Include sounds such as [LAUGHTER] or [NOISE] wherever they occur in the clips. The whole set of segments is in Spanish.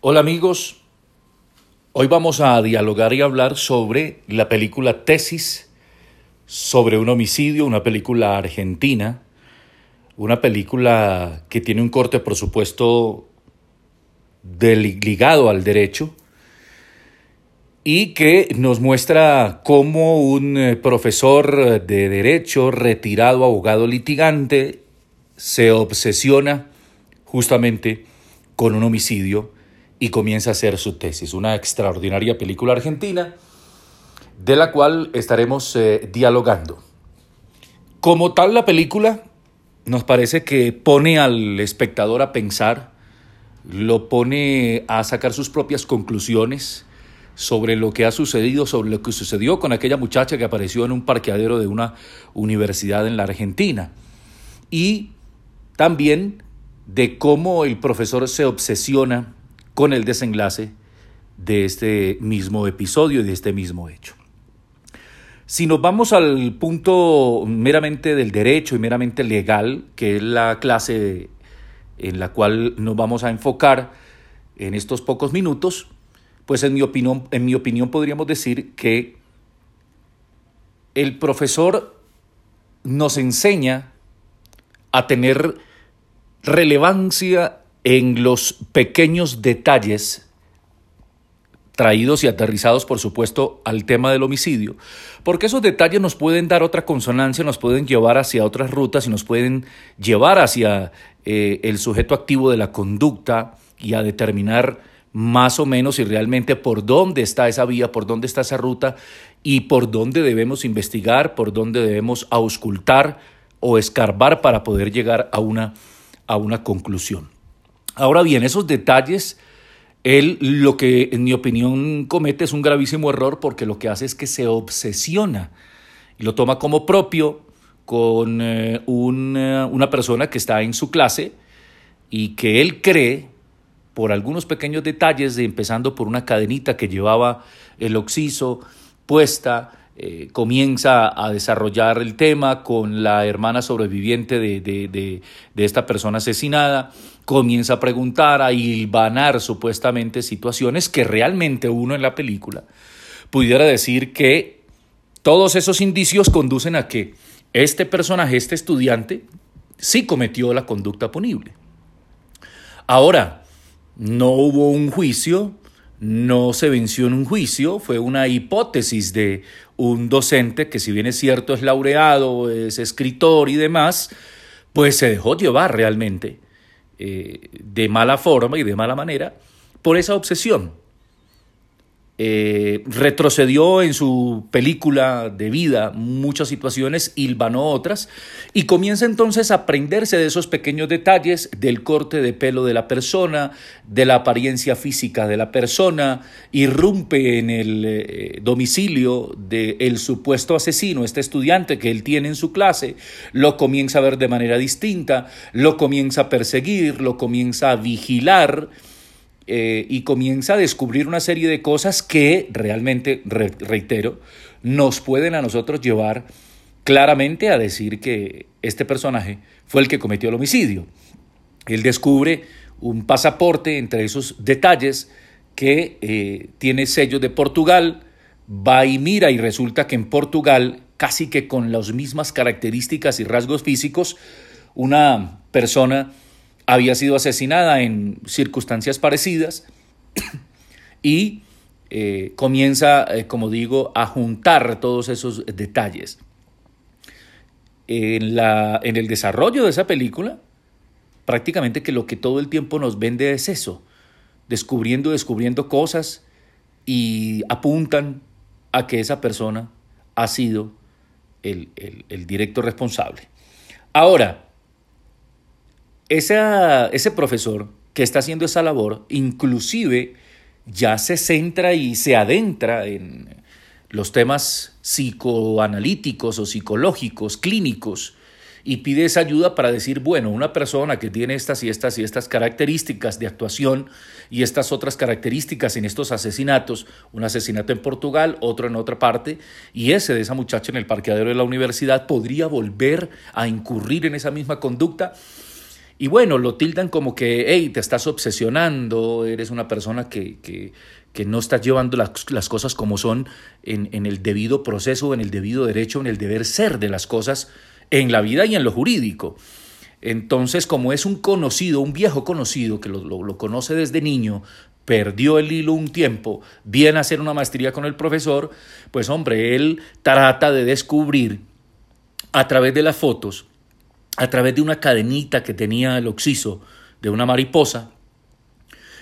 Hola amigos, hoy vamos a dialogar y hablar sobre la película Tesis sobre un homicidio, una película argentina, una película que tiene un corte por supuesto ligado al derecho y que nos muestra cómo un eh, profesor de derecho, retirado abogado litigante, se obsesiona justamente con un homicidio y comienza a hacer su tesis, una extraordinaria película argentina de la cual estaremos eh, dialogando. Como tal la película nos parece que pone al espectador a pensar, lo pone a sacar sus propias conclusiones sobre lo que ha sucedido, sobre lo que sucedió con aquella muchacha que apareció en un parqueadero de una universidad en la Argentina. Y también de cómo el profesor se obsesiona con el desenlace de este mismo episodio y de este mismo hecho. Si nos vamos al punto meramente del derecho y meramente legal, que es la clase en la cual nos vamos a enfocar en estos pocos minutos, pues en mi opinión, en mi opinión podríamos decir que el profesor nos enseña a tener relevancia en los pequeños detalles traídos y aterrizados, por supuesto, al tema del homicidio, porque esos detalles nos pueden dar otra consonancia, nos pueden llevar hacia otras rutas y nos pueden llevar hacia eh, el sujeto activo de la conducta y a determinar más o menos si realmente por dónde está esa vía, por dónde está esa ruta y por dónde debemos investigar, por dónde debemos auscultar o escarbar para poder llegar a una, a una conclusión. Ahora bien, esos detalles, él lo que en mi opinión comete es un gravísimo error porque lo que hace es que se obsesiona y lo toma como propio con eh, una persona que está en su clase y que él cree por algunos pequeños detalles, de, empezando por una cadenita que llevaba el oxiso puesta, eh, comienza a desarrollar el tema con la hermana sobreviviente de, de, esta persona asesinada, comienza a preguntar, a hilvanar supuestamente situaciones que realmente uno en la película pudiera decir que todos esos indicios conducen a que este personaje, este estudiante, sí cometió la conducta punible. Ahora, no hubo un juicio, no se venció en un juicio, fue una hipótesis de un docente que si bien es cierto es laureado, es escritor y demás, pues se dejó llevar realmente eh, de mala forma y de mala manera por esa obsesión. Eh, retrocedió en su película de vida muchas situaciones, hilvanó otras y comienza entonces a aprenderse de esos pequeños detalles del corte de pelo de la persona, de la apariencia física de la persona, irrumpe en el eh, domicilio del supuesto asesino, este estudiante que él tiene en su clase, lo comienza a ver de manera distinta, lo comienza a perseguir, lo comienza a vigilar, eh, y comienza a descubrir una serie de cosas que realmente, reitero, nos pueden a nosotros llevar claramente a decir que este personaje fue el que cometió el homicidio. Él descubre un pasaporte entre esos detalles que eh, tiene sellos de Portugal, va y mira y resulta que en Portugal, casi que con las mismas características y rasgos físicos, una persona había sido asesinada en circunstancias parecidas [COUGHS] y eh, comienza, eh, como digo, a juntar todos esos detalles. En, la, en el desarrollo de esa película, prácticamente que lo que todo el tiempo nos vende es eso, descubriendo, descubriendo cosas y apuntan a que esa persona ha sido el, el directo responsable. Ahora, ese profesor que está haciendo esa labor, inclusive ya se centra y se adentra en los temas psicoanalíticos o psicológicos, clínicos, y pide esa ayuda para decir, bueno, una persona que tiene estas y estas y estas características de actuación y estas otras características en estos asesinatos, un asesinato en Portugal, otro en otra parte, y ese de esa muchacha en el parqueadero de la universidad podría volver a incurrir en esa misma conducta y bueno, lo tildan como que, hey, te estás obsesionando, eres una persona que, que, que no estás llevando las, las cosas como son en, en, el debido proceso, en el debido derecho, en el deber ser de las cosas en la vida y en lo jurídico. Entonces, como es un conocido, un viejo conocido que lo, lo, lo conoce desde niño, perdió el hilo un tiempo, viene a hacer una maestría con el profesor, pues hombre, él trata de descubrir a través de las fotos a través de una cadenita que tenía el oxiso de una mariposa.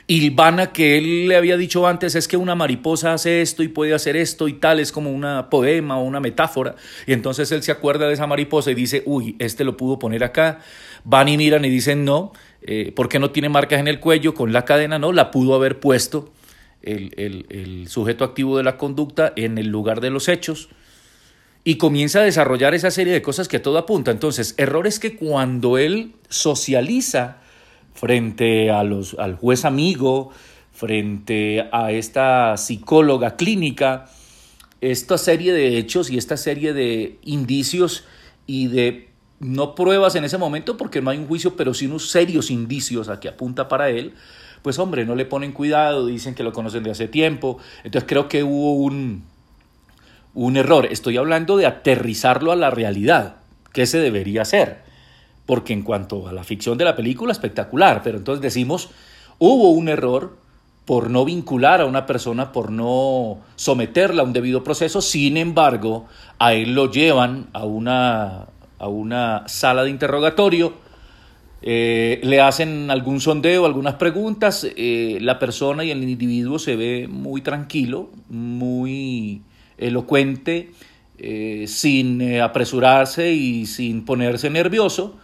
Y Vana que él le había dicho antes es que una mariposa hace esto y puede hacer esto y tal, es como una poema o una metáfora. Y entonces él se acuerda de esa mariposa y dice, uy, este lo pudo poner acá. Van y miran y dicen, no, eh, ¿por qué no tiene marcas en el cuello con la cadena? No, la pudo haber puesto el sujeto activo de la conducta en el lugar de los hechos y comienza a desarrollar esa serie de cosas que todo apunta. Entonces, errores que cuando él socializa frente a los, al juez amigo, frente a esta psicóloga clínica, esta serie de hechos y esta serie de indicios y de no pruebas en ese momento porque no hay un juicio, pero sí unos serios indicios a que apunta para él, pues hombre, no le ponen cuidado, dicen que lo conocen de hace tiempo. Entonces creo que hubo un, un error. Estoy hablando de aterrizarlo a la realidad, que se debería hacer. Porque en cuanto a la ficción de la película, espectacular, pero entonces decimos, hubo un error por no vincular a una persona, por no someterla a un debido proceso, sin embargo, a él lo llevan a una, a una sala de interrogatorio, eh, le hacen algún sondeo, algunas preguntas, eh, la persona y el individuo se ve muy tranquilo, muy elocuente, eh, sin eh, apresurarse y sin ponerse nervioso,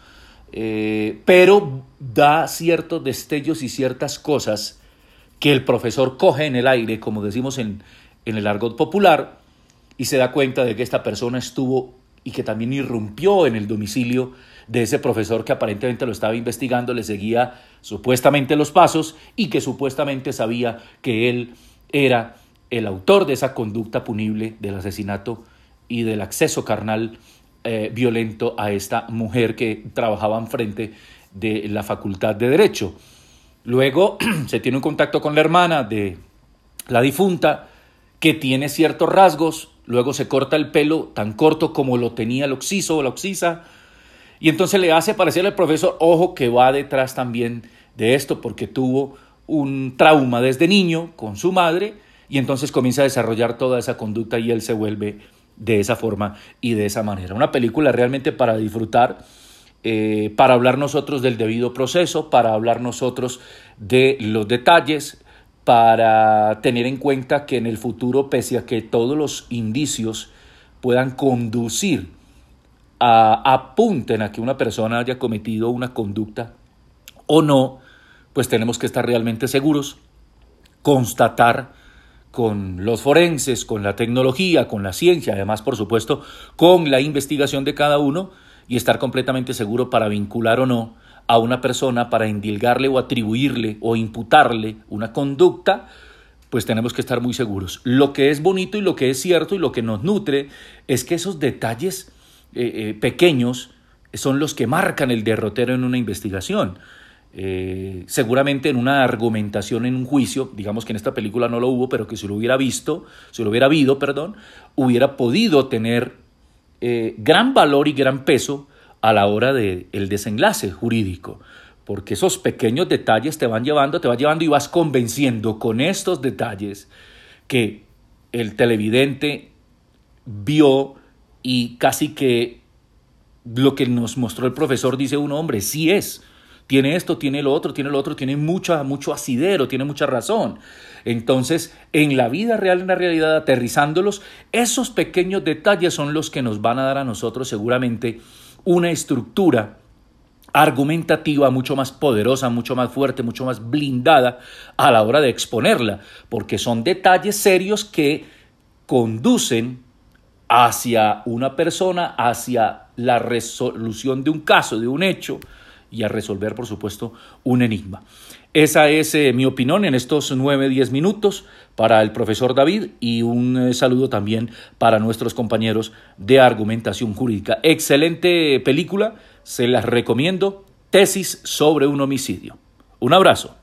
eh, pero da ciertos destellos y ciertas cosas que el profesor coge en el aire, como decimos en, en el argot popular, y se da cuenta de que esta persona estuvo y que también irrumpió en el domicilio de ese profesor que aparentemente lo estaba investigando, le seguía supuestamente los pasos y que supuestamente sabía que él era el autor de esa conducta punible del asesinato y del acceso carnal eh, violento a esta mujer que trabajaba en frente de la Facultad de Derecho. Luego [CLEARS THROAT] se tiene un contacto con la hermana de la difunta que tiene ciertos rasgos, luego se corta el pelo tan corto como lo tenía el oxiso o la oxisa, y entonces le hace parecer al profesor, ojo que va detrás también de esto porque tuvo un trauma desde niño con su madre, y entonces comienza a desarrollar toda esa conducta y él se vuelve de esa forma y de esa manera. Una película realmente para disfrutar, eh, para hablar nosotros del debido proceso, para hablar nosotros de los detalles, para tener en cuenta que en el futuro, pese a que todos los indicios puedan conducir a apunten a que una persona haya cometido una conducta o no, pues tenemos que estar realmente seguros, constatar con los forenses, con la tecnología, con la ciencia, además, por supuesto, con la investigación de cada uno y estar completamente seguro para vincular o no a una persona, para indilgarle o atribuirle o imputarle una conducta, pues tenemos que estar muy seguros. Lo que es bonito y lo que es cierto y lo que nos nutre es que esos detalles eh, eh, pequeños son los que marcan el derrotero en una investigación. Eh, seguramente en una argumentación en un juicio, digamos que en esta película no lo hubo, pero que si lo hubiera visto, si lo hubiera habido, perdón, hubiera podido tener eh, gran valor y gran peso a la hora del el desenlace jurídico, porque esos pequeños detalles te van llevando, te van llevando y vas convenciendo con estos detalles que el televidente vio y casi que lo que nos mostró el profesor dice un hombre, sí es tiene esto, tiene lo otro, tiene lo otro, tiene mucha, mucho asidero, tiene mucha razón. Entonces, en la vida real, en la realidad, aterrizándolos, esos pequeños detalles son los que nos van a dar a nosotros seguramente una estructura argumentativa mucho más poderosa, mucho más fuerte, mucho más blindada a la hora de exponerla, porque son detalles serios que conducen hacia una persona, hacia la resolución de un caso, de un hecho, y a resolver, por supuesto, un enigma. Esa es eh, mi opinión en estos nueve, diez minutos para el profesor David y un eh, saludo también para nuestros compañeros de argumentación jurídica. Excelente película, se las recomiendo Tesis sobre un homicidio. Un abrazo.